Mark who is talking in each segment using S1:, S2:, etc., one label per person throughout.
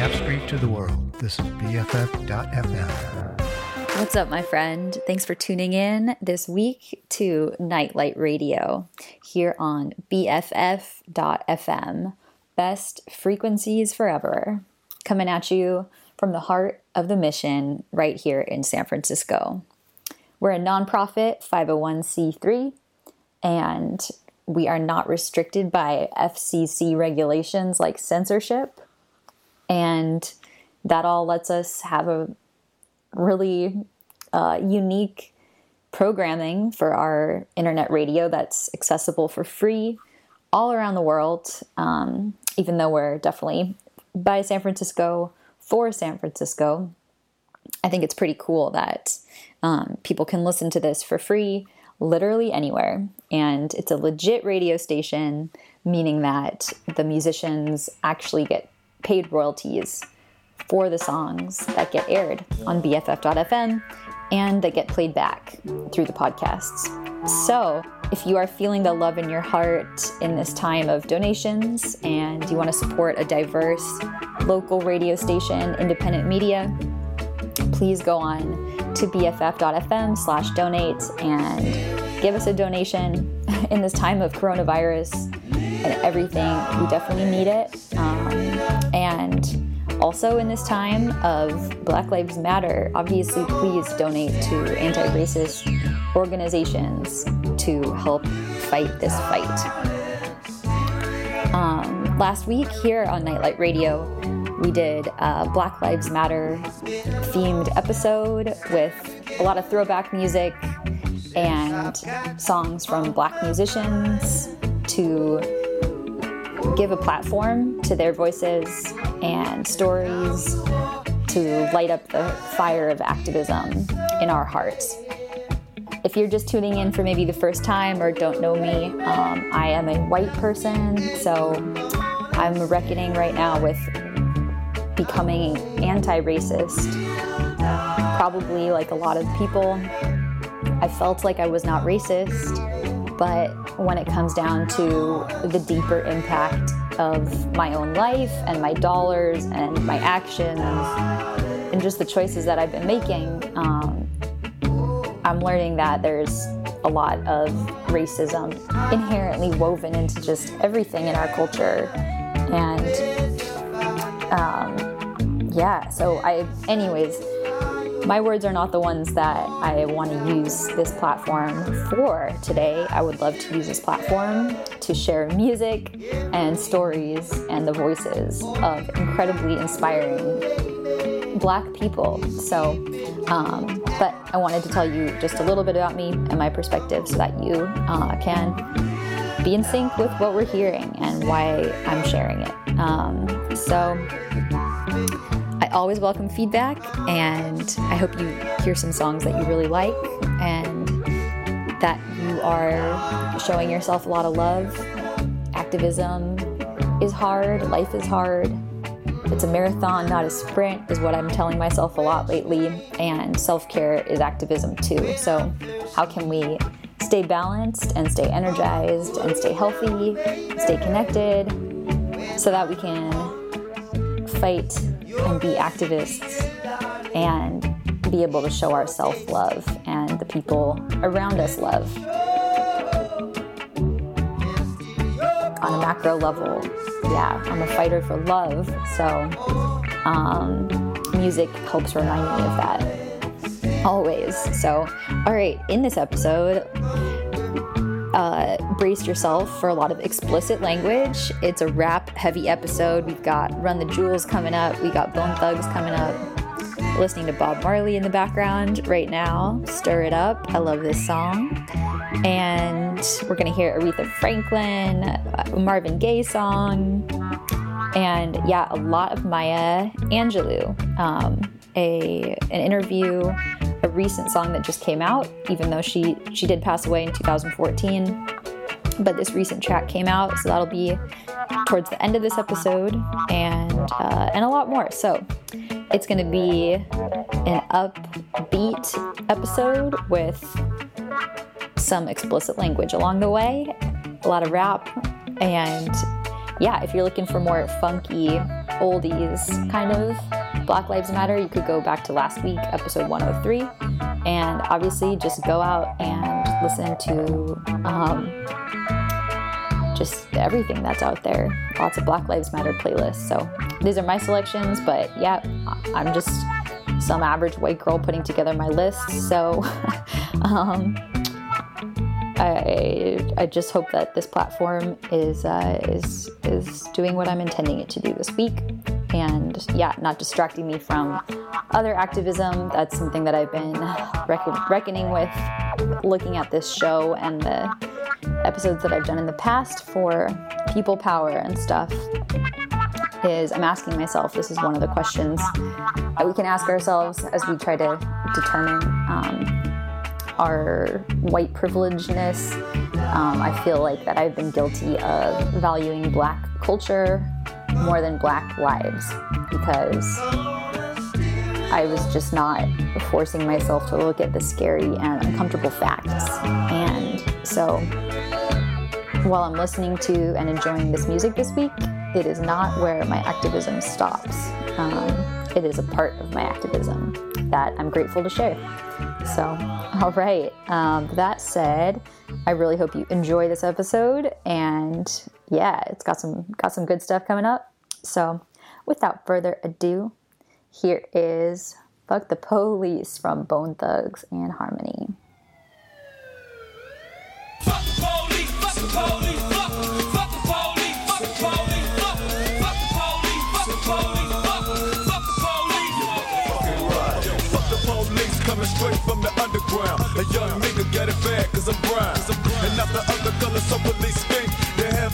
S1: Cap Street to the world. This is BFF.FM.
S2: What's up, my friend? Thanks for tuning in this week to Nightlight Radio here on BFF.FM. Best frequencies forever. Coming at you from the heart of the mission right here in San Francisco. We're a nonprofit 501c3 and we are not restricted by FCC regulations like censorship. And that all lets us have a really uh, unique programming for our internet radio that's accessible for free all around the world, um, even though we're definitely by San Francisco for San Francisco. I think it's pretty cool that um, people can listen to this for free literally anywhere. And it's a legit radio station, meaning that the musicians actually get paid royalties for the songs that get aired on BFF.fm and that get played back through the podcasts. So, if you are feeling the love in your heart in this time of donations and you want to support a diverse local radio station, independent media, please go on to bff.fm slash donate and give us a donation in this time of coronavirus and everything. We definitely need it. Um, and also, in this time of Black Lives Matter, obviously, please donate to anti racist organizations to help fight this fight. Um, last week, here on Nightlight Radio, we did a Black Lives Matter themed episode with a lot of throwback music and songs from black musicians to give a platform to their voices and stories to light up the fire of activism in our hearts. If you're just tuning in for maybe the first time or don't know me, um, I am a white person, so I'm reckoning right now with becoming anti racist. Probably like a lot of people, I felt like I was not racist, but when it comes down to the deeper impact of my own life and my dollars and my actions and just the choices that I've been making, um, I'm learning that there's a lot of racism inherently woven into just everything in our culture. And um, yeah, so I, anyways, my words are not the ones that I want to use this platform for today. I would love to use this platform to share music and stories and the voices of incredibly inspiring black people. So, um, but I wanted to tell you just a little bit about me and my perspective so that you uh, can be in sync with what we're hearing and why I'm sharing it. Um, so, always welcome feedback, and I hope you hear some songs that you really like and that you are showing yourself a lot of love. Activism is hard, life is hard. It's a marathon, not a sprint, is what I'm telling myself a lot lately. And self care is activism too. So, how can we stay balanced and stay energized and stay healthy, stay connected, so that we can fight and be activists and be able to show our self love and the people around us love. On a macro level, yeah, I'm a fighter for love, so um, music helps remind me of that always. So, all right, in this episode, uh, brace yourself for a lot of explicit language. It's a rap heavy episode. We've got Run the Jewels coming up, we got Bone Thugs coming up. Listening to Bob Marley in the background right now. Stir It Up. I love this song. And we're going to hear Aretha Franklin, a Marvin Gaye song, and yeah, a lot of Maya Angelou. Um, a an interview a recent song that just came out, even though she she did pass away in 2014. But this recent track came out, so that'll be towards the end of this episode, and uh, and a lot more. So it's to be an upbeat episode with some explicit language along the way, a lot of rap, and yeah, if you're looking for more funky oldies kind of Black Lives Matter, you could go back to last week, episode 103, and obviously just go out and listen to um, just everything that's out there. Lots of Black Lives Matter playlists. So these are my selections, but yeah, I'm just some average white girl putting together my list. So um, I, I just hope that this platform is uh, is is doing what I'm intending it to do this week, and yeah, not distracting me from other activism. That's something that I've been reckon- reckoning with, looking at this show and the episodes that I've done in the past for people power and stuff. Is I'm asking myself. This is one of the questions that we can ask ourselves as we try to determine. Um, our white privilegedness. Um, I feel like that I've been guilty of valuing black culture more than black lives because I was just not forcing myself to look at the scary and uncomfortable facts. And so while I'm listening to and enjoying this music this week, it is not where my activism stops. Um, it is a part of my activism that I'm grateful to share. So, all right. Um, that said, I really hope you enjoy this episode, and yeah, it's got some got some good stuff coming up. So, without further ado, here is "Fuck the Police" from Bone Thugs and Harmony. Fuck the police, fuck the police.
S3: straight from the underground. A young nigga got it bad cause I'm brown. And not the other colors so police think they have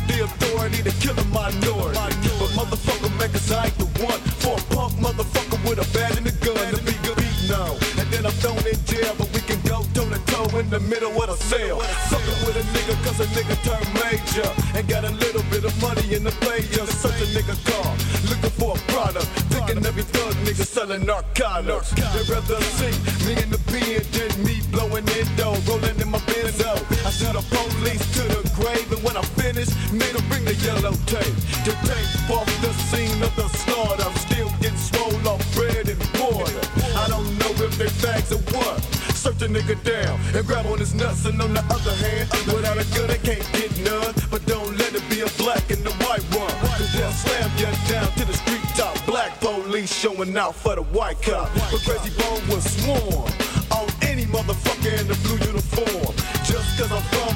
S3: the authority to kill a minority. But motherfucker, cause I ain't the one for a punk motherfucker with a bat and a gun to be beat now. And then I'm thrown in jail, but we can go toe to toe in the middle of the cell. Fucking with a nigga cause a nigga turned major. And got a little bit of money in the player. Such a nigga car, looking for a product. Thinking every thug nigga selling narcotics. They'd rather see me in the pen than me blowing it dough, rolling in my benzo. I send the police to the grave, and when I finish, made them bring the yellow tape. To tape off the scene of the slaughter. I'm still getting swole off bread and water. I don't know if they fags or what. Search a nigga down and grab on his nuts, and on the other hand, without a gun, they can't get none. But don't let it be a black and a white one. Cause they'll slam you down to the street top. Black police showing out for the white cop. But Crazy Bone was sworn on any motherfucker in the blue uniform. Just cause I'm from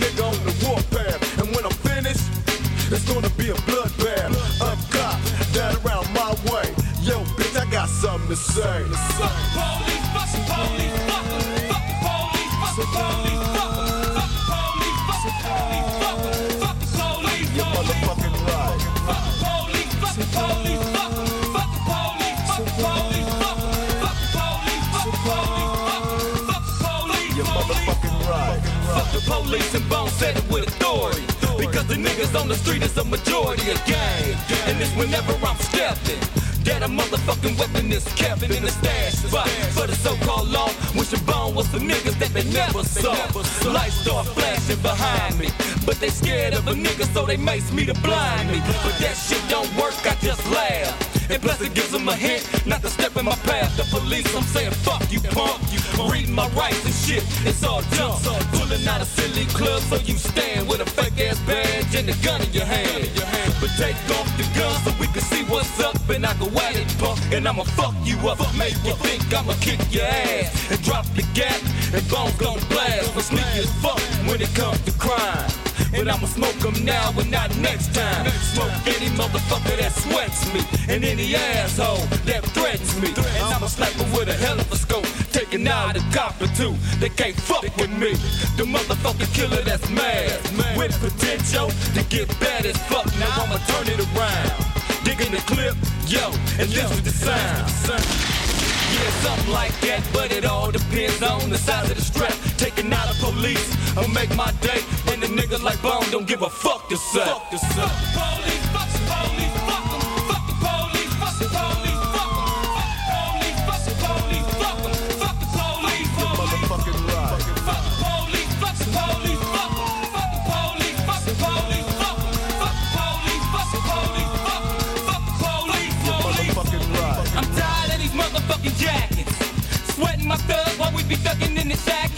S3: nigga on the warpath. And when I'm finished, it's gonna be a bloodbath. Up cop, down around my way. Yo, bitch, I got something to say. Police and bone set it with authority. Because the niggas on the street is a majority of gang. And it's whenever I'm stepping. That a motherfucking weapon is kept in the stash spot for the so-called law. Wishing bone was some niggas that they never saw. Lights start flashing behind me, but they scared of a nigga, so they mace me to blind me. But that shit don't work, I just laugh. And plus it gives them a hint not to step in my path. The police, I'm saying fuck you, punk. You reading my rights and shit, it's all dumb. Pulling out a silly club, so you stand with a fake ass badge and a gun in your hand. But take off the gun so we can see what's up, and I go at it, punk. And I'ma fuck you up, make you think I'ma kick your ass and drop the gap, and bones gon' blast. But sneaky as fuck when it comes to crime. And I'ma smoke them now and not next time. Smoke any motherfucker that sweats me. And any asshole that threatens me. And I'm a sniper with a hell of a scope. Taking out a cop or two. They can't fuck with me. The motherfucking killer that's mad. With potential to get bad as fuck. Now I'ma turn it around. Digging the clip, yo, and listen to the sound. Yeah, something like that, but it all depends on the size of the strap. Taking out a police, I'll make my day. And the niggas like Bone don't give a fuck to say. Fuck to say. Fuck the police,
S4: all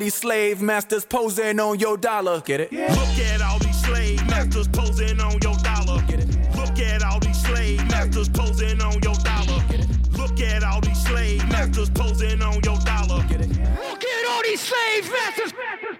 S4: these slave masters posing on your dollar. Get it?
S5: Yeah. Look at all these slave masters posing on your dollar. Get it? Look at all these slave masters posing on your dollar. Get it? Look at all these slave masters posing on your dollar. Get it? Look at all these slave masters. Hey,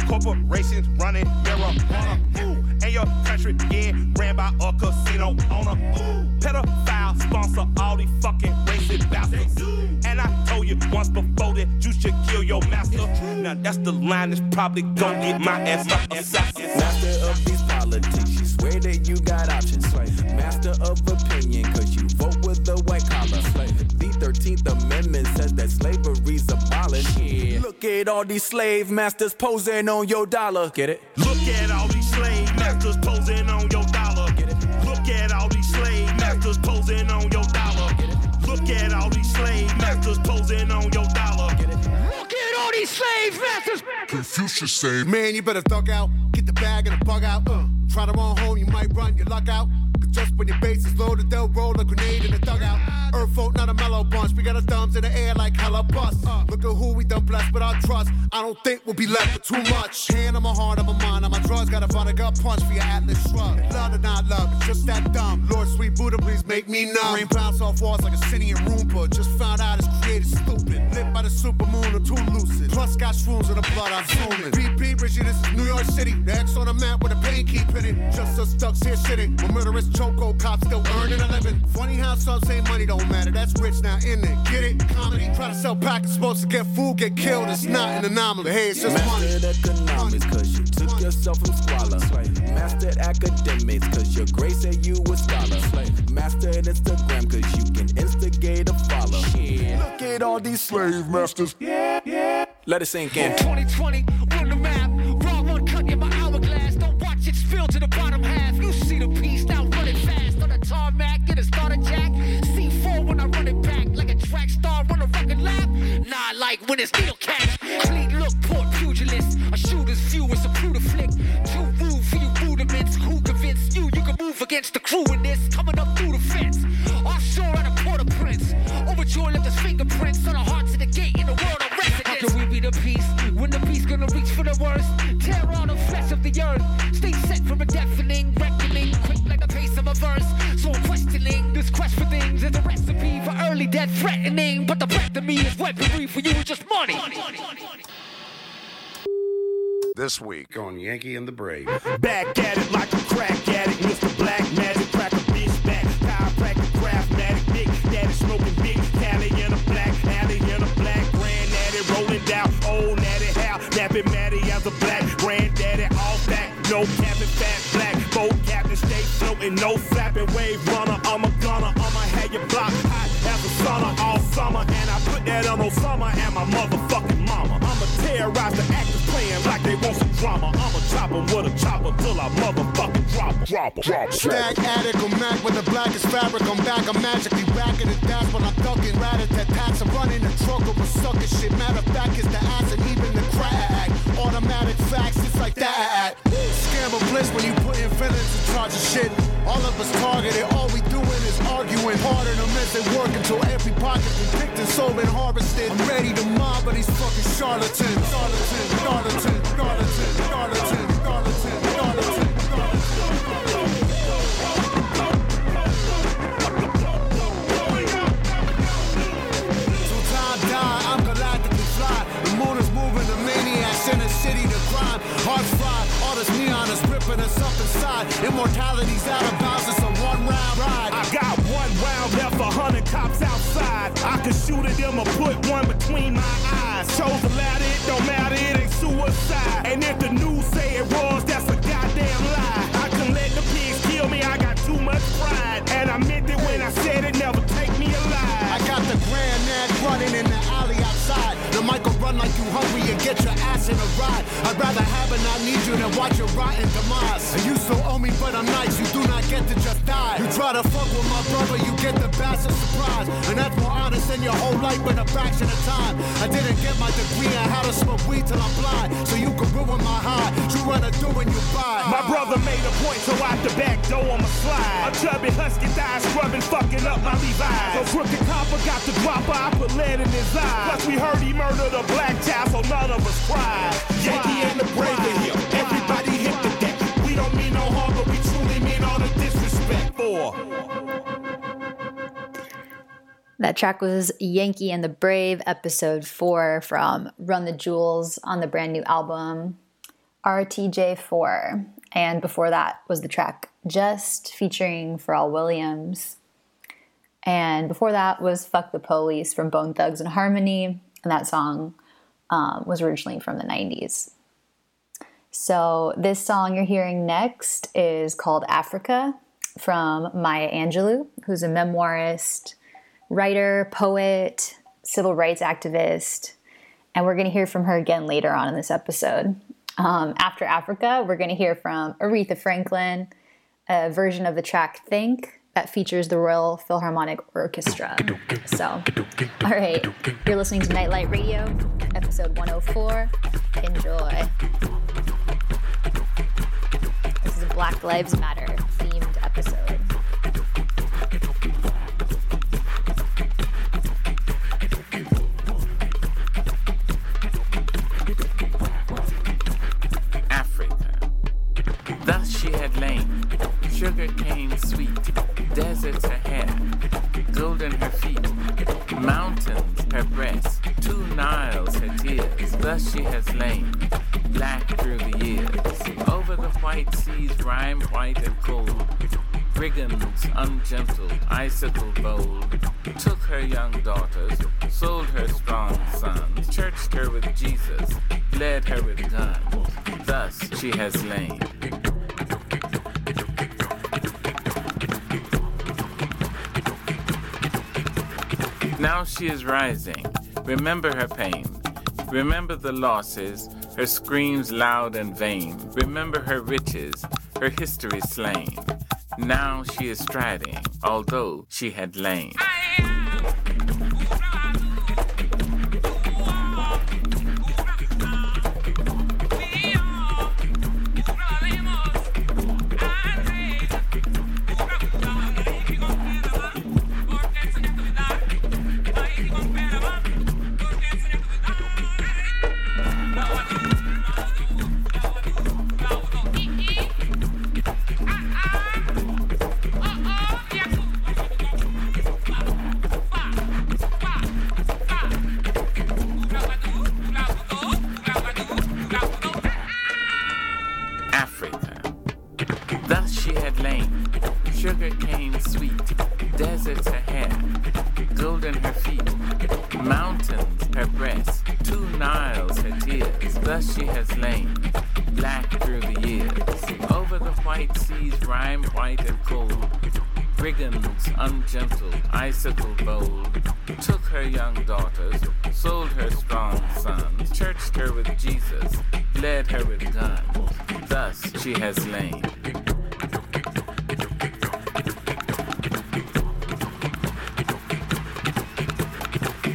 S5: corporations running marijuana, and your country getting ran by a casino owner. Pedophile sponsor all these fucking racist bastards. And I told you once before that you should kill your master. Now that's the line that's probably gonna get my ass up.
S4: Master of these politics, you swear that you got options. Master of opinion, cause you vote with the white collar. The 13th Amendment says that slavery's abolished. Yeah. Look at all these slave masters posing on your dollar. Get it?
S5: Look at all these slave masters posing on your dollar. Get it? Look at all these slave masters posing on your dollar. Get it? Look at all these slave masters posing on your dollar. Get it? Look at all these slave masters.
S6: Confucius say, man, you better thug out. Get the bag and the bug out. Uh, try to run home, you might run your luck out. Just when your base is loaded, they'll roll a grenade in the dugout. Earth folk, not a mellow bunch. We got our thumbs in the air like hella bust. Look at who we done blessed with our trust. I don't think we'll be left with too much. Hand on my heart, on my mind, on my drugs. Got a vodka punch for your Atlas shrug. Love or not love, it's just that dumb. Lord, sweet Buddha, please make me numb. Rain bounce off walls like a Sinian Roomba. Just found out it's created stupid. Lit by the supermoon, or too lucid. Plus got shrooms in the blood, I'm zooming. BP, Richie, this is New York City. The X on the map with a pain keep hitting. Just us ducks here sitting. When murderous choco cops still earning a living. Funny how some say money don't matter. That's rich now, in it? Get it? Comedy. Try to sell packets, supposed to get food, get killed. It's not an anomaly. Hey, it's just money.
S4: Mastered economics, cause you took yourself from squalor. Mastered academics, cause your grade said you a scholar. Mastered Instagram, cause you can instigate a follow. Look at all these slave masters. Yeah, yeah. Let it sink in.
S5: 2020, run the map. Raw one cut in my hourglass. Don't watch it spill to the bottom half. You see the Nah, like when it's needle catch. Clean look, port pugilist. A shooter's view is a brutal flick. Too rude for you rudiments. Who convinced you you can move against the crew in this? Coming up through the fence. Offshore at a Port-au-Prince. Overture left his fingerprints on the hearts of the gate in the world of residence. How can we be the peace when the beast gonna reach for the worst? Tear all the flesh of the earth. Stay set from a deafening reckoning. Quick like the pace of a verse. So I'm questioning this quest for things is a rest early death
S7: threatening, but the fact of me is weaponry for you is just money.
S8: This week on Yankee and the Brave.
S5: Back at it like a crack addict, Mr. Black Magic, crack a bitch back. Chiropractic, craftmatic, big daddy smoking big Cali in a black alley in a black granddaddy rolling down old natty how napping Matty as a black granddaddy all back, no cabin fat black boat captain stay floating, no flapping wave runner. I'm a gunner, I'ma have your block hot as a sauna all summer, and I put that on Osama and my motherfucking mama. I'ma terrorize the actors playing like they want some drama. I'ma chop 'em with a chopper till I motherfucking drop, drop, 'em. drop. 'em.
S6: Stack addict, I'm Mac with the blackest fabric. I'm back, I'm magically racking it. That's when I'm ducking. Rat at tats. I'm running the truck of a sucker shit. Matter of fact, it's the ass and even the crack. Automatic facts, it's like that. Scam of bliss when you put in feelings in charge of shit. All of us targeted, all we doing is arguing. Pardon them as they work until every pocket's been picked and sold and harvested. I'm ready to mob, but these fucking charlatans. Charlatan, charlatan, charlatan, charlatan, charlatan, charlatan, fly. The moon is the maniacs in the city to. Hearts fly, ripping us up inside. Immortality's out of bounds, it's a one round ride.
S5: I got one round left, a hundred cops outside. I could shoot at them or put one between my eyes. Chose the ladder, it don't matter, it ain't suicide. And if the news say it was, that's a goddamn lie. I can let the pigs kill me, I got too much pride. And I meant it when I said it, never take me alive.
S6: I got the granddad running in the mic will run like you hungry and get your ass in a ride. I'd rather have and not need you than watch your rotten demise. And you still owe me, but I'm nice. You do not get try to fuck with my brother, you get the bastard surprise. And that's more honest than your whole life in a fraction of time. I didn't get my degree on how to smoke weed till I'm blind. So you can ruin my high. You run a do when you buy.
S5: My brother made a point, so out the back door I'ma slide. A chubby husky thigh scrubbing, fucking up my Levi's. So crooked copper got the dropper, I put lead in his eye. Plus we heard he murdered a black child, so none of us cried. Yankee and the brave in here, everybody hit the deck. We don't mean no harm, but we truly mean all the disrespect for.
S2: That track was Yankee and the Brave, episode four from Run the Jewels on the brand new album RTJ4. And before that was the track Just featuring Pharrell Williams. And before that was Fuck the Police from Bone Thugs and Harmony. And that song um, was originally from the 90s. So this song you're hearing next is called Africa from Maya Angelou, who's a memoirist writer, poet, civil rights activist, and we're going to hear from her again later on in this episode. Um, after Africa, we're going to hear from Aretha Franklin, a version of the track Think that features the Royal Philharmonic Orchestra. So, all right, you're listening to Nightlight Radio, episode 104. Enjoy. This is Black Lives Matter episode.
S9: Africa. Thus she had lain, sugar cane sweet, deserts her hair, golden her feet, mountains her breast, two Niles her tears. Thus she has lain, black through the years. Over the white seas rime white and cold, brigands ungentle, icicle bold, took her young daughters, sold her strong sons, churched her with Jesus, led her with guns. Thus she has lain. Now she is rising. Remember her pain. Remember the losses, her screams loud and vain. Remember her riches, her history slain. Now she is striding, although she had lain.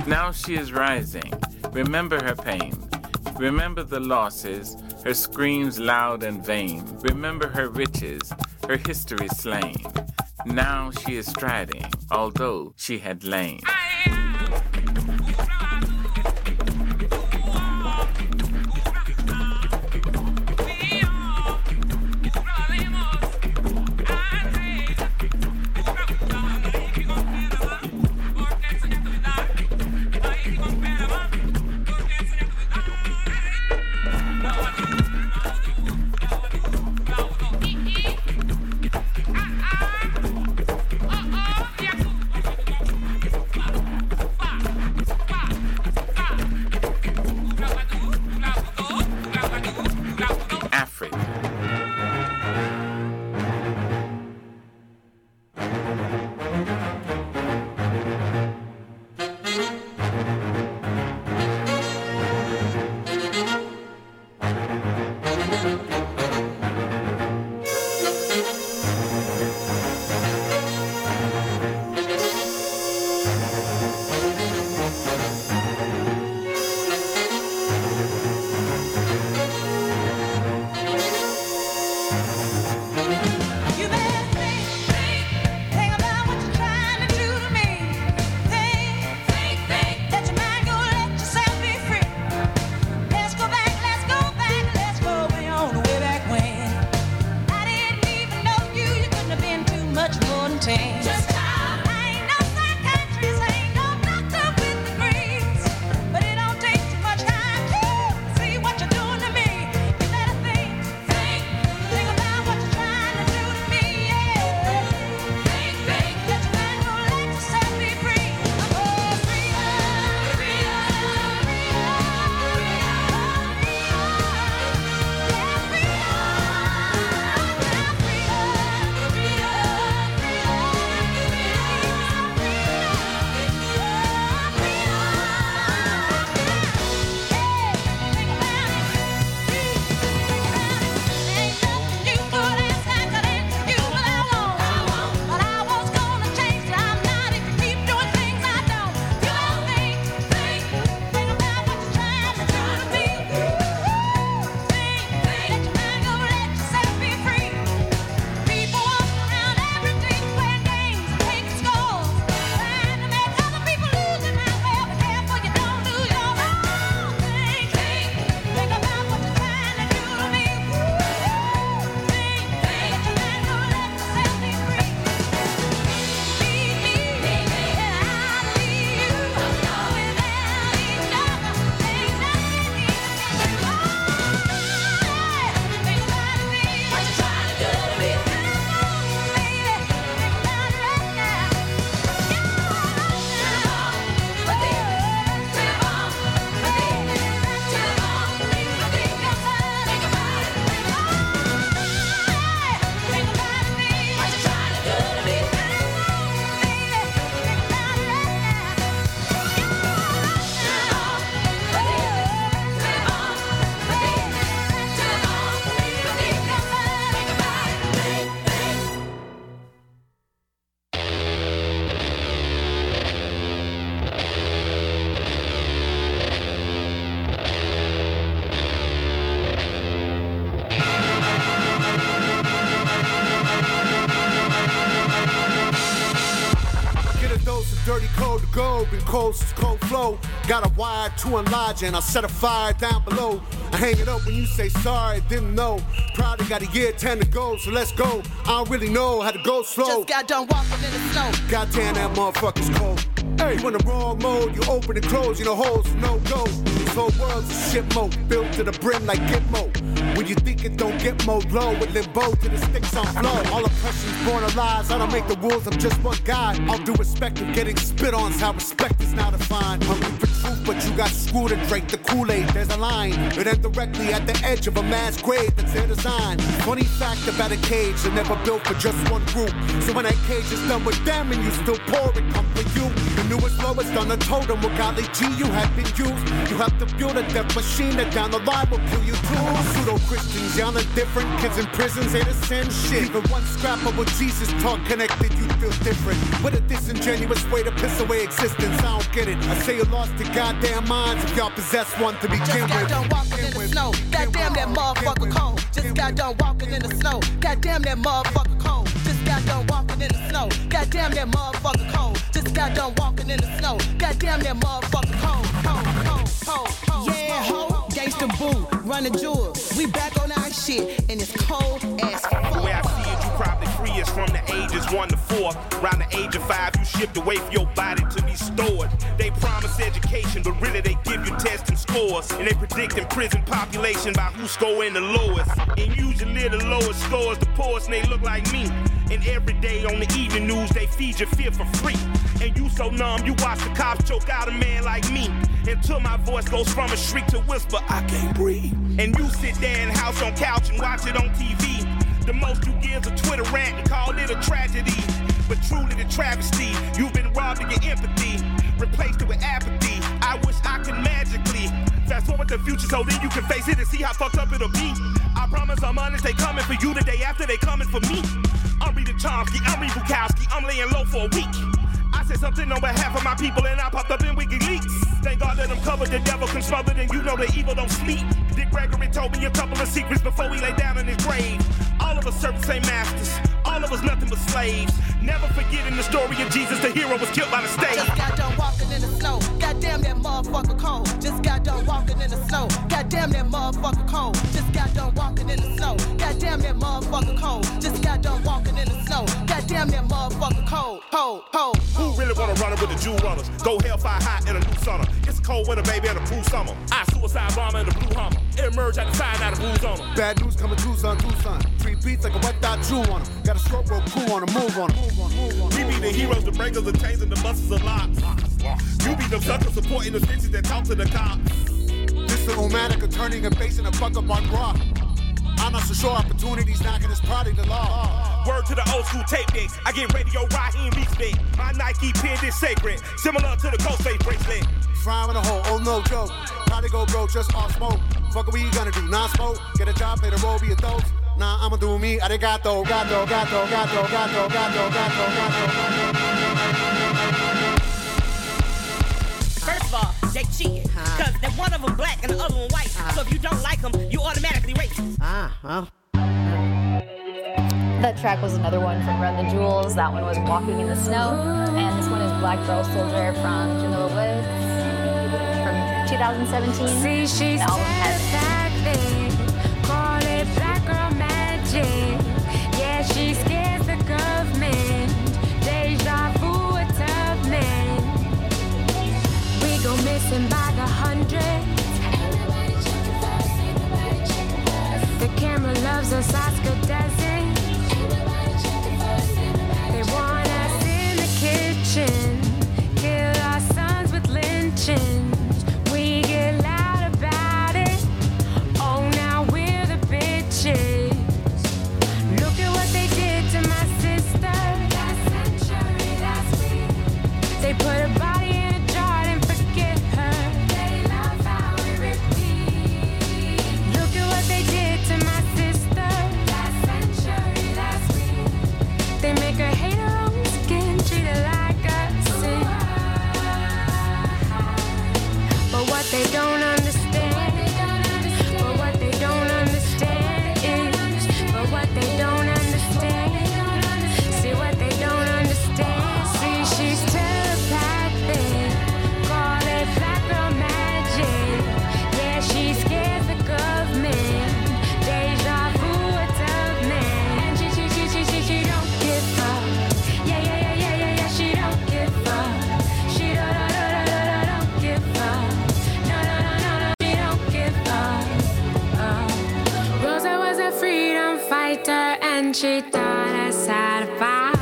S10: Now she is rising. Remember her pain. Remember the losses, her screams loud and vain. Remember her riches, her history slain. Now she is striding, although she had lain.
S6: Coast, cold flow. Got a wire to enlarge and I set a fire down below. I hang it up when you say sorry, didn't know. Probably got a year 10 to go, so let's go. I don't really know how to go slow.
S11: Just got done walking in the snow.
S6: Goddamn, that motherfucker's cold. Hey, you in the wrong mode, you open and close, you know holes, no go. This whole world's a shit mode, built to the brim like Gitmo. You think it don't get more low, with limbo to the sticks on flow. All oppression's born of lies. I don't make the rules, I'm just one guy. All due respect of getting spit on's how respect is now defined. But you got screwed and drank the Kool-Aid. There's a line, it ends directly at the edge of a mass grave that's their design. Funny fact about a cage, they're never built for just one group. So when that cage is done with them and you still pour it, come for you. The newest lowest on the totem, what golly G you have been used. You have to build a death machine that down the line will kill you too. Pseudo Christians, y'all are different. Kids in prisons ain't the same shit. Even one scrap of what Jesus taught connected, you feel different. What a disingenuous way to piss away existence. I don't get it. I say you lost your goddamn minds if y'all possess one to begin
S11: Just got
S6: with.
S11: done walking in the snow. Goddamn that motherfucker cold. Just got done walking in the snow. Goddamn that motherfucker cold. Just got done walking in the snow. Goddamn that motherfucker cold. Just got done walking in the snow. Goddamn that motherfucker cold. Cold, cold, cold, cold.
S12: Yeah, ho, gangsta boo, run the jewels. We back on our shit, and it's cold as
S5: The way I see it, you probably free is from the ages one to four. Around the age of five, you shipped away for your body to be stored. They promise education, but really they give you tests and scores. And they predict in prison population by who's scoring the lowest. And usually the lowest scores the poorest, and they look like me. And every day on the evening news, they feed you fear for free. And you so numb, you watch the cops choke out a man like me. Until my voice goes from a shriek to whisper, I can't breathe. And you sit there in house on couch and watch it on TV. The most you give is a Twitter rant and call it a tragedy. But truly the travesty, you've been robbed of your empathy, replaced it with apathy. I wish I could magically fast forward the future so then you can face it and see how fucked up it'll be. I promise I'm honest, they coming for you the day after they coming for me. I'm Rita Chomsky, I'm Reed Bukowski, I'm laying low for a week. I said something on behalf of my people and I popped up in WikiLeaks. Thank God that I'm covered, the devil can smother, and you know the evil don't sleep. Dick Gregory told me a couple of secrets before he lay down in his grave. All of us the same masters, all of us nothing but slaves. Never forgetting the story of Jesus, the hero was killed by the state.
S11: Just got done walking in the snow. Goddamn that motherfucker cold. Just got done walking in the snow. Goddamn that motherfucker cold. Just got done walking in the snow. Goddamn that motherfucker cold. Just got done walking in the snow. Goddamn that motherfucker cold. Cold, cold.
S5: Who really wanna run it with the Jew runners? Go hellfire hot in a new sauna. It's a cold winter, baby, and a cool summer. I suicide bomber in a blue hummer. Emerge at the side, out of blues on 'em.
S6: Bad news coming Tucson, Tucson. Three beats like a wet dot Jew on on 'em. Got a stroke rope cool on 'em, move on on 'em.
S5: We be the heroes, the breakers, the chains, and the busters of locks. You be the suckers supporting the bitches that talk to the cops.
S6: This the Omanica turning and a fuck up on rock. I'm not so sure opportunities knocking this party the law.
S5: Word to the old school tape decks. I get radio Raheem beats big. My Nike pin is sacred, similar to the Ghostface bracelet.
S6: Frying in a hole, oh no joke. Probably go broke just off smoke. Fuck what we gonna do, non smoke? Get a job, play the role, be a dose. Nah, I'ma do me, arigato, gato, gato, gato, gato, gato, gato, gato.
S12: First of all, they cheating. Cause that one of them black and the other one white. So if you don't like them, you automatically racist.
S13: Ah, well.
S2: That track was another one from Run the Jewels. That one was Walking in the Snow. And this one is Black Girl Soldier from Jamila Woods from 2017.
S14: See, she's
S2: the album has
S14: missing by the hundreds. The camera loves us, Oscar doesn't. They and she thought
S13: I.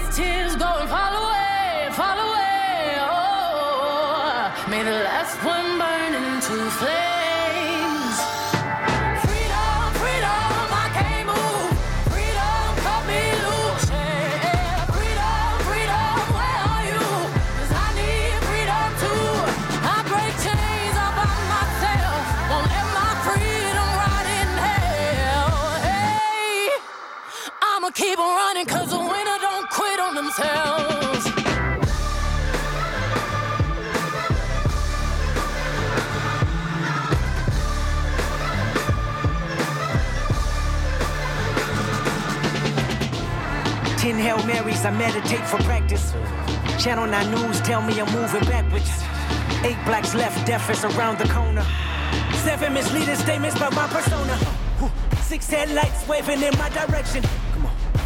S13: these tears go and fall away, fall away. Oh, may the last one.
S15: Ten Hail Marys, I meditate for practice. Channel 9 News tell me I'm moving backwards. Eight blacks left, deaf is around the corner. Seven misleading statements by my persona. Six headlights waving in my direction.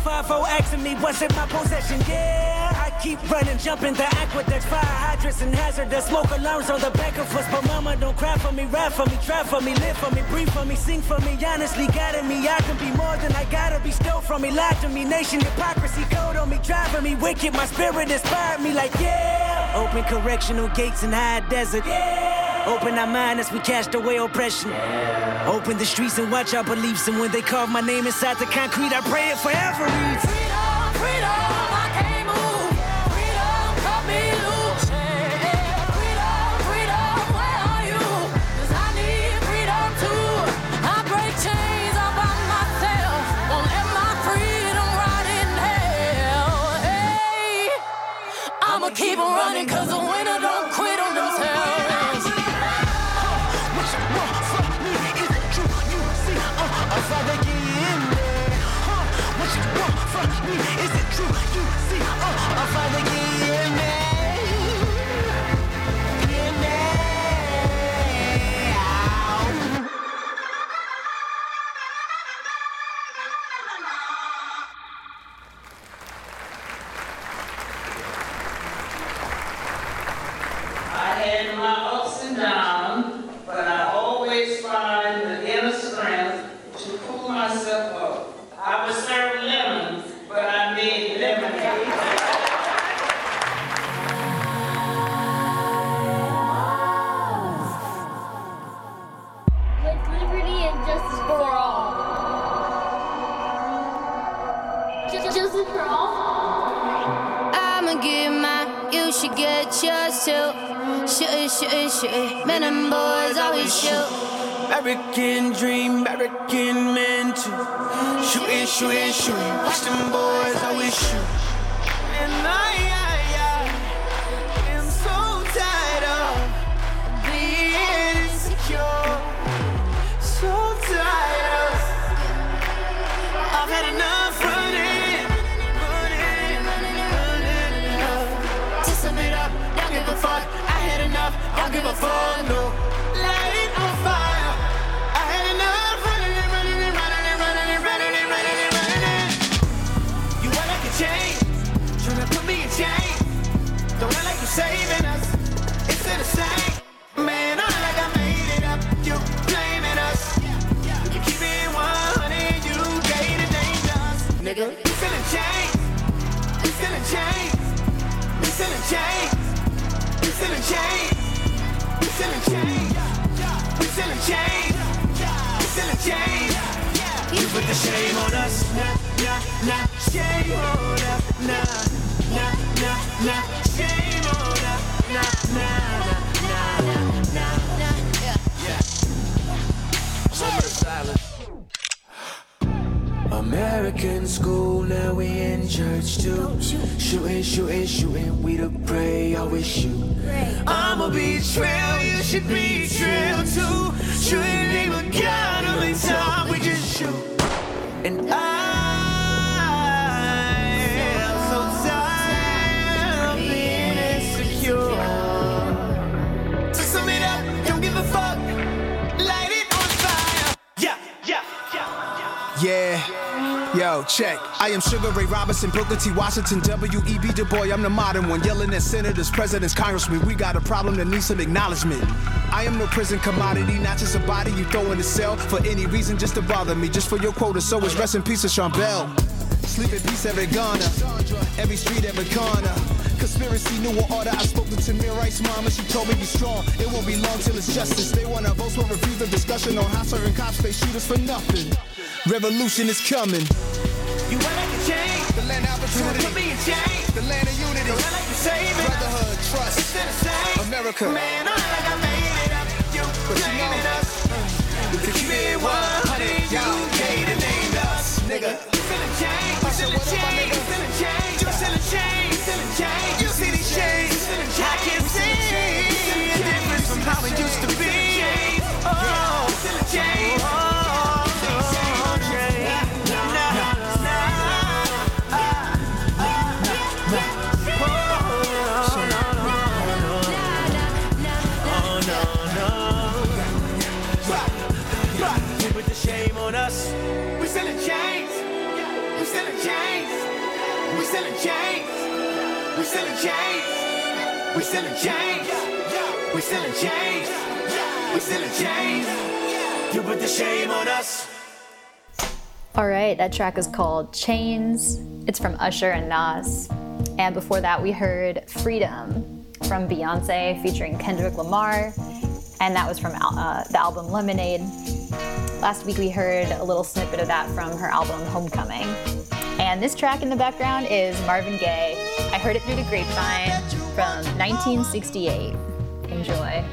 S15: Five-O oh asking me what's in my possession, yeah keep running, jumping the aqueducts, fire hydrants and hazardous smoke alarms on the back of us. But mama, don't cry for me, ride for me, drive for me, live for me, breathe for me, sing for me. Honestly, guiding me, I can be more than I gotta be. Stole from me, lied to me, nation hypocrisy, code on me, driving me wicked. My spirit inspired me, like yeah. Open correctional gates in high desert. Yeah. Open our mind as we cast away oppression. Yeah. Open the streets and watch our beliefs. And when they carve my name inside the concrete, I pray it forever reads.
S16: Nigga, still in chains. Still in chains. Still in chains. Still in chains. Still in chains. Still in chains. You still in chains. You put the shame on us. Nah, nah, nah. Shame on us. Nah, nah, nah, nah. Shame on us. Nah, nah, nah, American school, now we in church too. Shooting, shooting, shooting, we to pray, always shoot. I'ma be trail, you should be trail too. Shooting name of God, only time we just shoot. And I yeah.
S17: Yo, check. I am Sugar Ray Robinson, Booker T. Washington, W.E.B. Du Bois. I'm the modern one, yelling at senators, presidents, congressmen. We got a problem that needs some acknowledgement. I am no prison commodity, not just a body you throw in the cell for any reason just to bother me, just for your quota. So it's rest in peace to Sean Bell. Sleep in peace, every Ghana, every street, every corner. Conspiracy, new order. I spoke to Tamir Rice, mama. She told me be strong. It won't be long till it's justice. They wanna vote for refuse the discussion on how certain cops they shoot us for nothing. Revolution is coming.
S16: You act like a chain.
S17: The land of opportunity.
S16: Put me in chains.
S17: The land of unity.
S16: Don't act like you're saving.
S17: Brotherhood, trust.
S16: It's the same.
S17: America.
S16: Man, I like I made it up. You
S17: But you know-
S16: us. We could keep it 100. You gave the name to us. Nigga, you still in chains. You still in chains. You still in chains. You used to be. Oh, still on us. We still in chains. We still in chains. We still in chains. Chains. We selling chains. You put the shame on us.
S18: All right, that track is called Chains. It's from Usher and Nas. And before that, we heard Freedom from Beyonce featuring Kendrick Lamar. And that was from uh, the album Lemonade. Last week, we heard a little snippet of that from her album Homecoming. And this track in the background is Marvin Gaye. I heard it through the grapevine from 1968. Enjoy.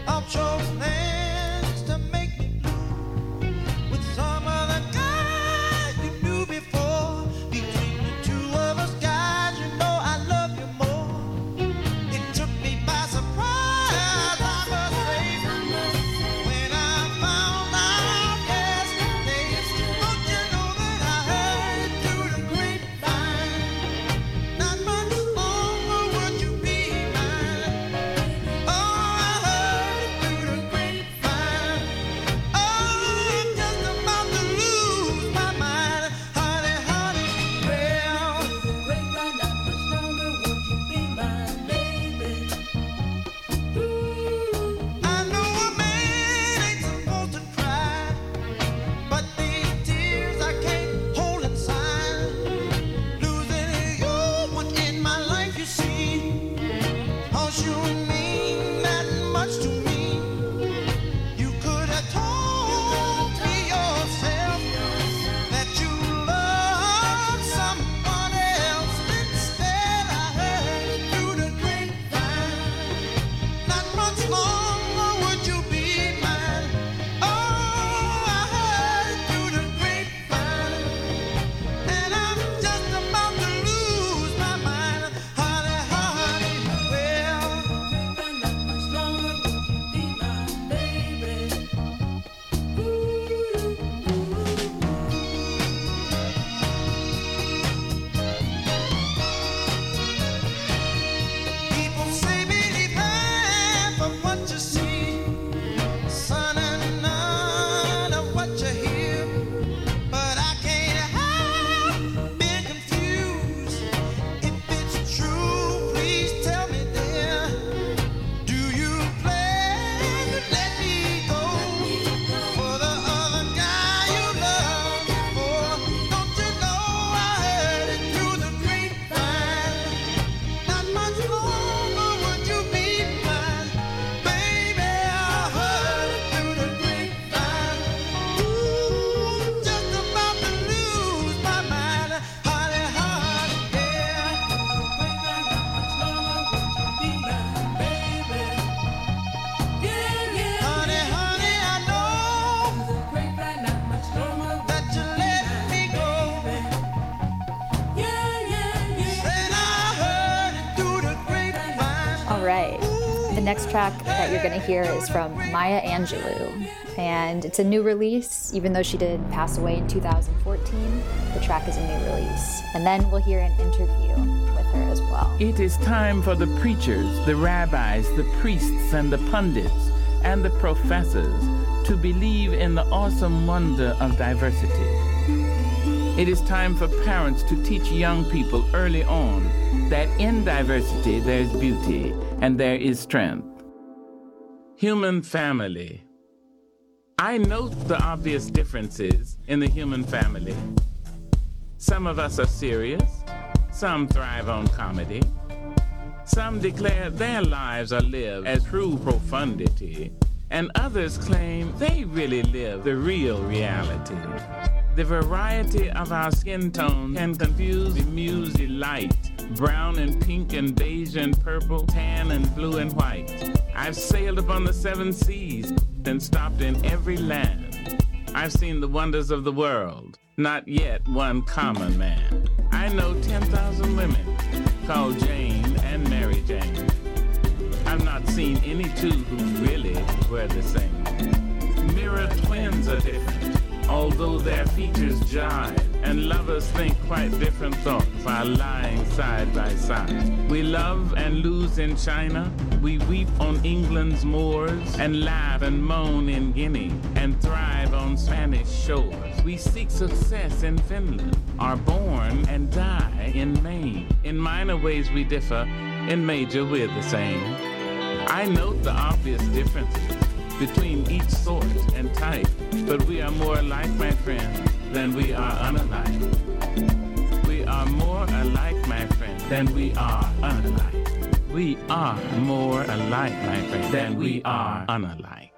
S18: Next track that you're going to hear is from Maya Angelou. And it's a new release, even though she did pass away in 2014. The track is a new release. And then we'll hear an interview with her as well.
S9: It is time for the preachers, the rabbis, the priests, and the pundits, and the professors to believe in the awesome wonder of diversity. It is time for parents to teach young people early on that in diversity there's beauty and there is strength. Human family. I note the obvious differences in the human family. Some of us are serious, some thrive on comedy, some declare their lives are lived as true profundity, and others claim they really live the real reality. The variety of our skin tone can confuse, amuse, delight. Brown and pink and beige and purple, tan and blue and white. I've sailed upon the seven seas and stopped in every land. I've seen the wonders of the world, not yet one common man. I know 10,000 women called Jane and Mary Jane. I've not seen any two who really were the same. Mirror twins are different although their features jive, and lovers think quite different thoughts while lying side by side. We love and lose in China, we weep on England's moors, and laugh and moan in Guinea, and thrive on Spanish shores. We seek success in Finland, are born and die in Maine. In minor ways we differ,
S19: In major, we're the same. I note the obvious differences between each sort and type, but we are more alike, my friend, than we are unalike. We are more alike, my friend, than we are unalike. We are more alike, my friend, than we are unalike.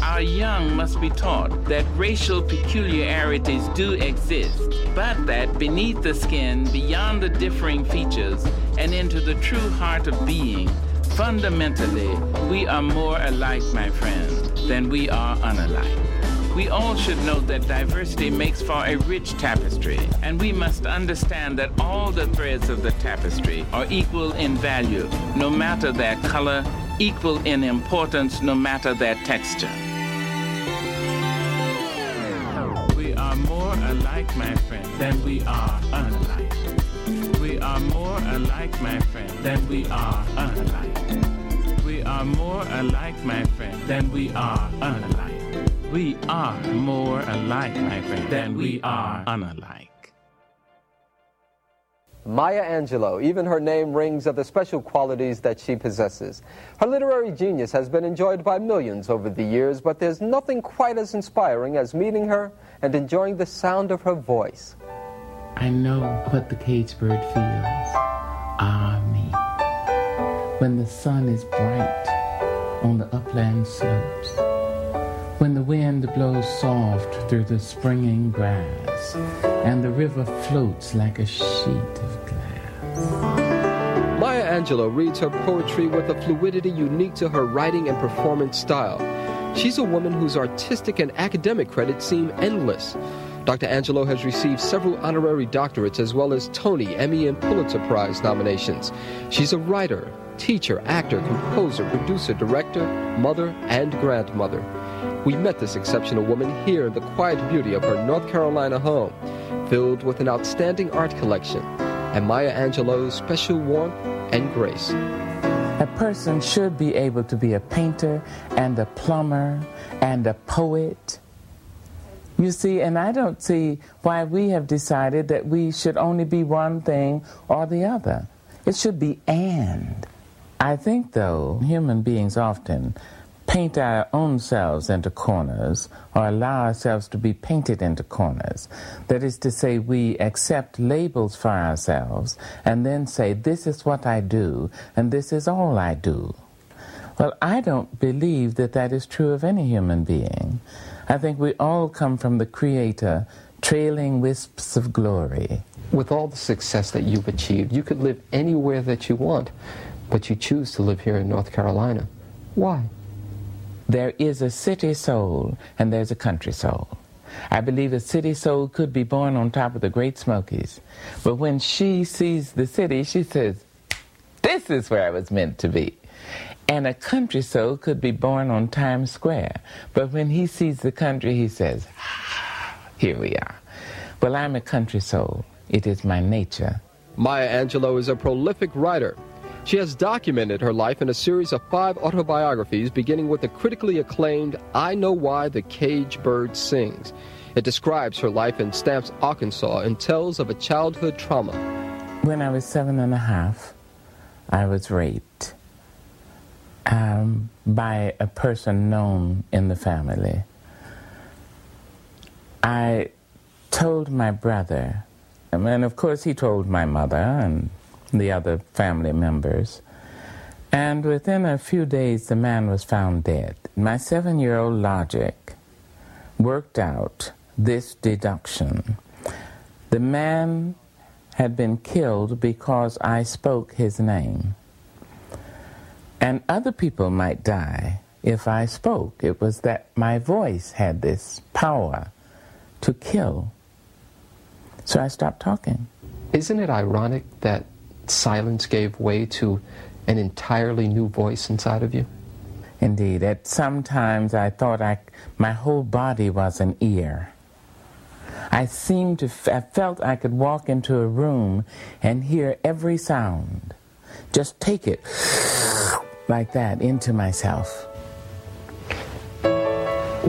S19: Our young must be taught that racial peculiarities do exist, but that beneath the skin, beyond the differing features, and into the true heart of being, fundamentally, we are more alike, my friends, than we are unalike. We all should know that diversity makes for a rich tapestry, and we must understand that all the threads of the tapestry are equal in value, no matter their color, equal in importance, no matter their texture. We are more alike, my friend, than we are unalike. Are more alike, my friend, than we are unalike. We are more alike, my friend, than we are unalike. We are more alike, my friend, than we are unalike.
S20: Maya Angelou, even her name rings of the special qualities that she possesses. Her literary genius has been enjoyed by millions over the years, but there's nothing quite as inspiring as meeting her and enjoying the sound of her voice.
S19: I know what the cage bird feels. Ah, me. When the sun is bright on the upland slopes. When the wind blows soft through the springing grass. And the river floats like a sheet of glass.
S20: Maya Angelou reads her poetry with a fluidity unique to her writing and performance style. She's a woman whose artistic and academic credits seem endless. Dr. Angelou has received several honorary doctorates as well as Tony, Emmy, and Pulitzer Prize nominations. She's a writer, teacher, actor, composer, producer, director, mother, and grandmother. We met this exceptional woman here in the quiet beauty of her North Carolina home, filled with an outstanding art collection and Maya Angelou's special warmth and grace.
S19: A person should be able to be a painter and a plumber and a poet. You see, and I don't see why we have decided that we should only be one thing or the other. It should be and. I think, though, human beings often paint our own selves into corners or allow ourselves to be painted into corners. That is to say, we accept labels for ourselves and then say, this is what I do and this is all I do. Well, I don't believe that that is true of any human being. I think we all come from the Creator, trailing wisps of glory.
S20: With all the success that you've achieved, you could live anywhere that you want, but you choose to live here in North Carolina. Why?
S19: There is a city soul and there's a country soul. I believe a city soul could be born on top of the Great Smokies, but when she sees the city, she says, This is where I was meant to be. And a country soul could be born on Times Square, but when he sees the country, he says, ah, Here we are. Well, I'm a country soul. It is my nature.
S20: Maya Angelou is a prolific writer. She has documented her life in a series of five autobiographies, beginning with the critically acclaimed I Know Why the Cage Bird Sings. It describes her life in Stamps, Arkansas, and tells of a childhood trauma.
S19: When I was seven and a half, I was raped um, by a person known in the family. I told my brother, and of course he told my mother and the other family members. And within a few days, the man was found dead. My seven year old logic worked out this deduction. The man had been killed because I spoke his name. And other people might die if I spoke. It was that my voice had this power to kill. So I stopped talking.
S20: Isn't it ironic that silence gave way to an entirely new voice inside of you?
S19: Indeed. At sometimes I thought I, my whole body was an ear. I seemed to, I felt I could walk into a room and hear every sound. Just take it like that into myself.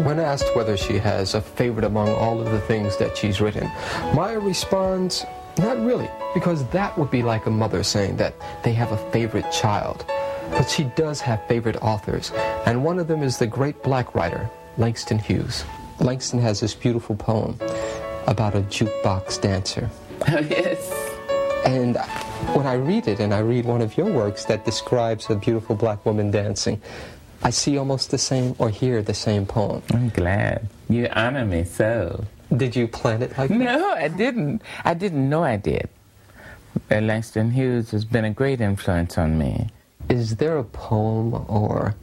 S20: When asked whether she has a favorite among all of the things that she's written, Maya responds,
S21: Not really, because that would be like a mother saying that they have a favorite child. But she does have favorite authors, and one of them is the great black writer, Langston Hughes. Langston has this beautiful poem about a jukebox dancer.
S19: Oh, yes.
S21: And when I read it, and I read one of your works that describes a beautiful black woman dancing, I see almost the same or hear the same poem.
S19: I'm glad. You honor me so.
S21: Did you plan it like that?
S19: No, I didn't. I didn't know I did. Langston Hughes has been a great influence on me.
S21: Is there a poem or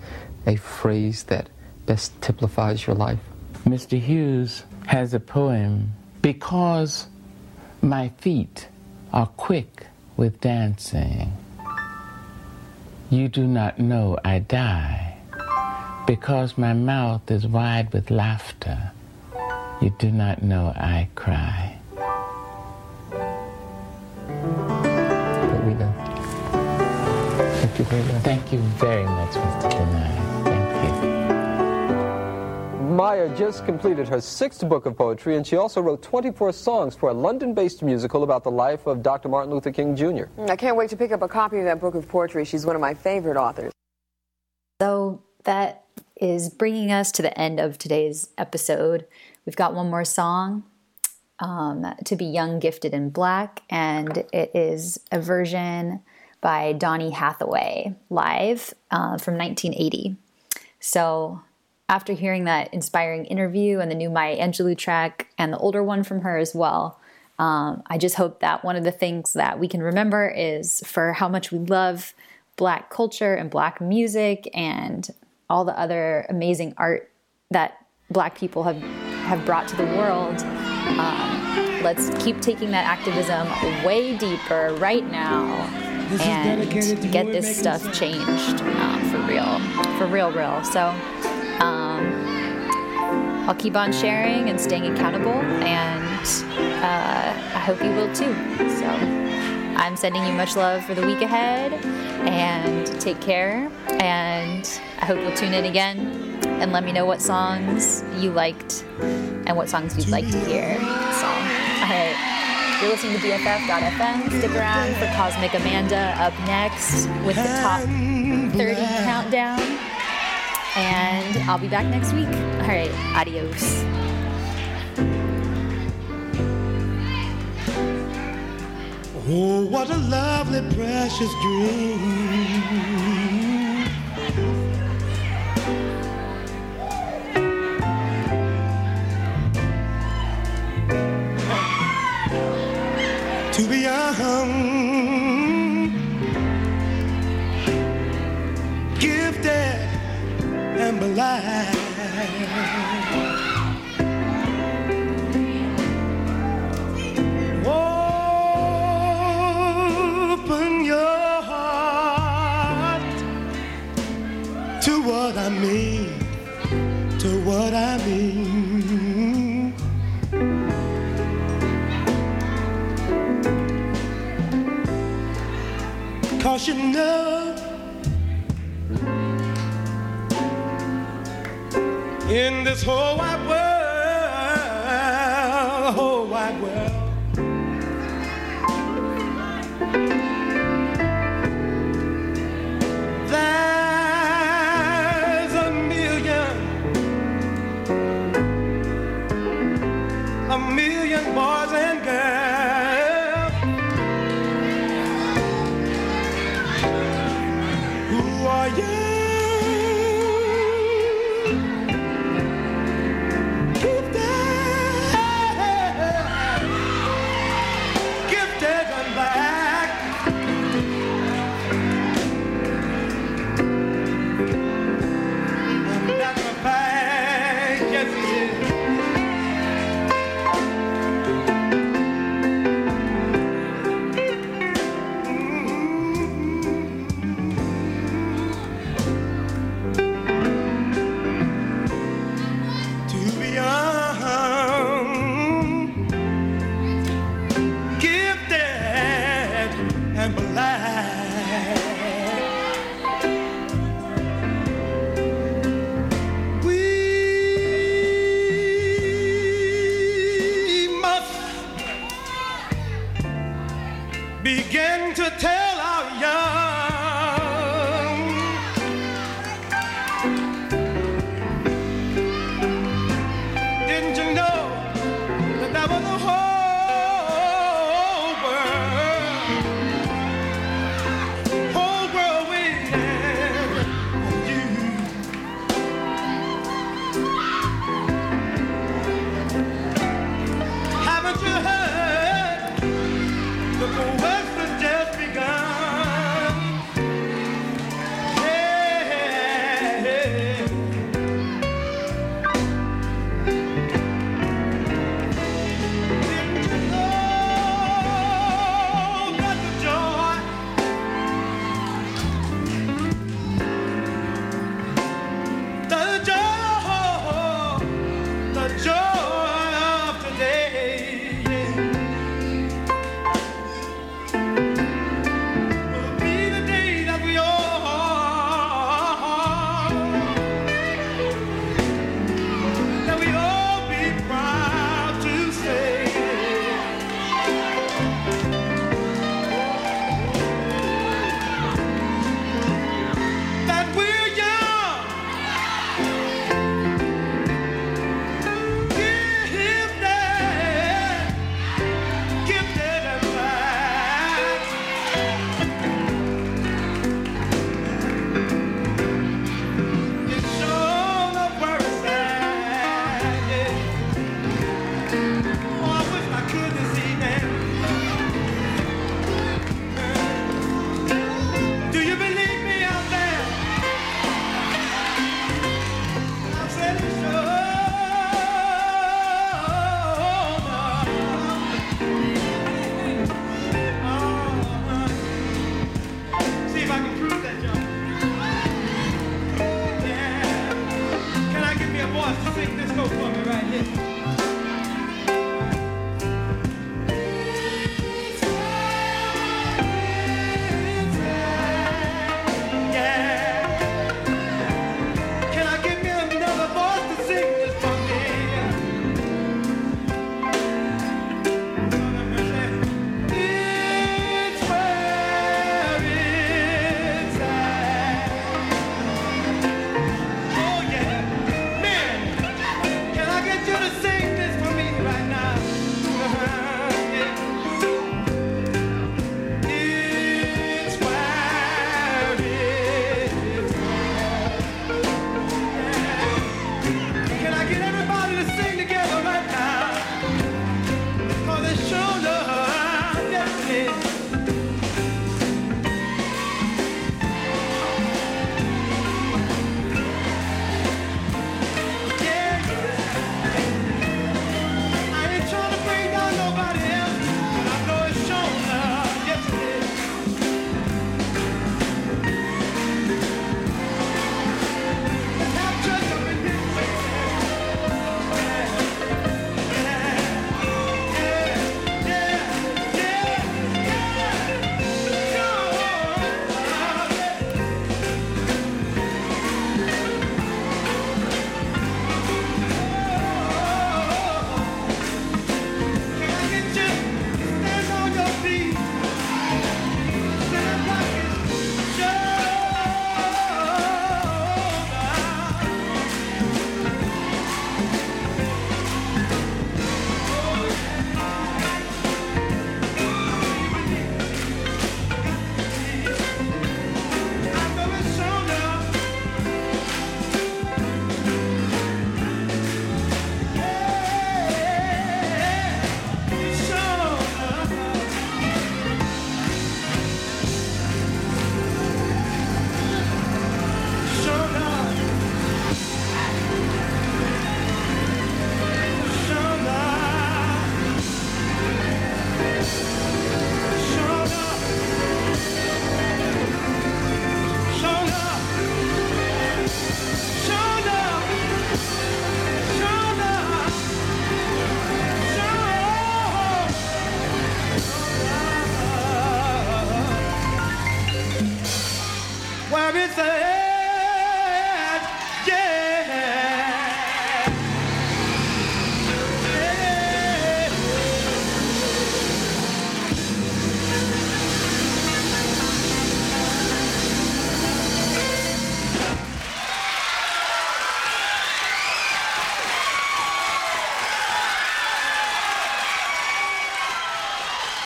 S21: a phrase that best typifies your life?
S19: Mr. Hughes has a poem because my feet are quick with dancing. You do not know I die because my mouth is wide with laughter. You do not know I cry.
S21: But we know. Thank you very much.
S19: Thank you very much, Mr. Denai. Thank you.
S21: Maya just completed her sixth book of poetry, and she also wrote 24 songs for a London based musical about the life of Dr. Martin Luther King Jr.
S22: I can't wait to pick up a copy of that book of poetry. She's one of my favorite authors.
S2: So that is bringing us to the end of today's episode. We've got one more song um, to be Young, Gifted, and Black, and it is a version by Donny Hathaway live uh, from 1980. So after hearing that inspiring interview and the new Maya Angelou track and the older one from her as well, um, I just hope that one of the things that we can remember is for how much we love Black culture and Black music and all the other amazing art that Black people have have brought to the world. Um, let's keep taking that activism way deeper right now and get this stuff changed um, for real, for real, real. So um, I'll keep on sharing and staying accountable, and uh, I hope you will too. So I'm sending you much love for the week ahead, and take care. And I hope you'll tune in again and let me know what songs you liked and what songs you'd like to hear. So, all right. You're listening to BFF.FM. Stick around for Cosmic Amanda up next with the top 30 countdown. And I'll be back next week. All right. Adios.
S23: Oh, what a lovely, precious dream. Open your heart to what I mean, to what I mean. Cause you know in this whole wide world, whole wide world.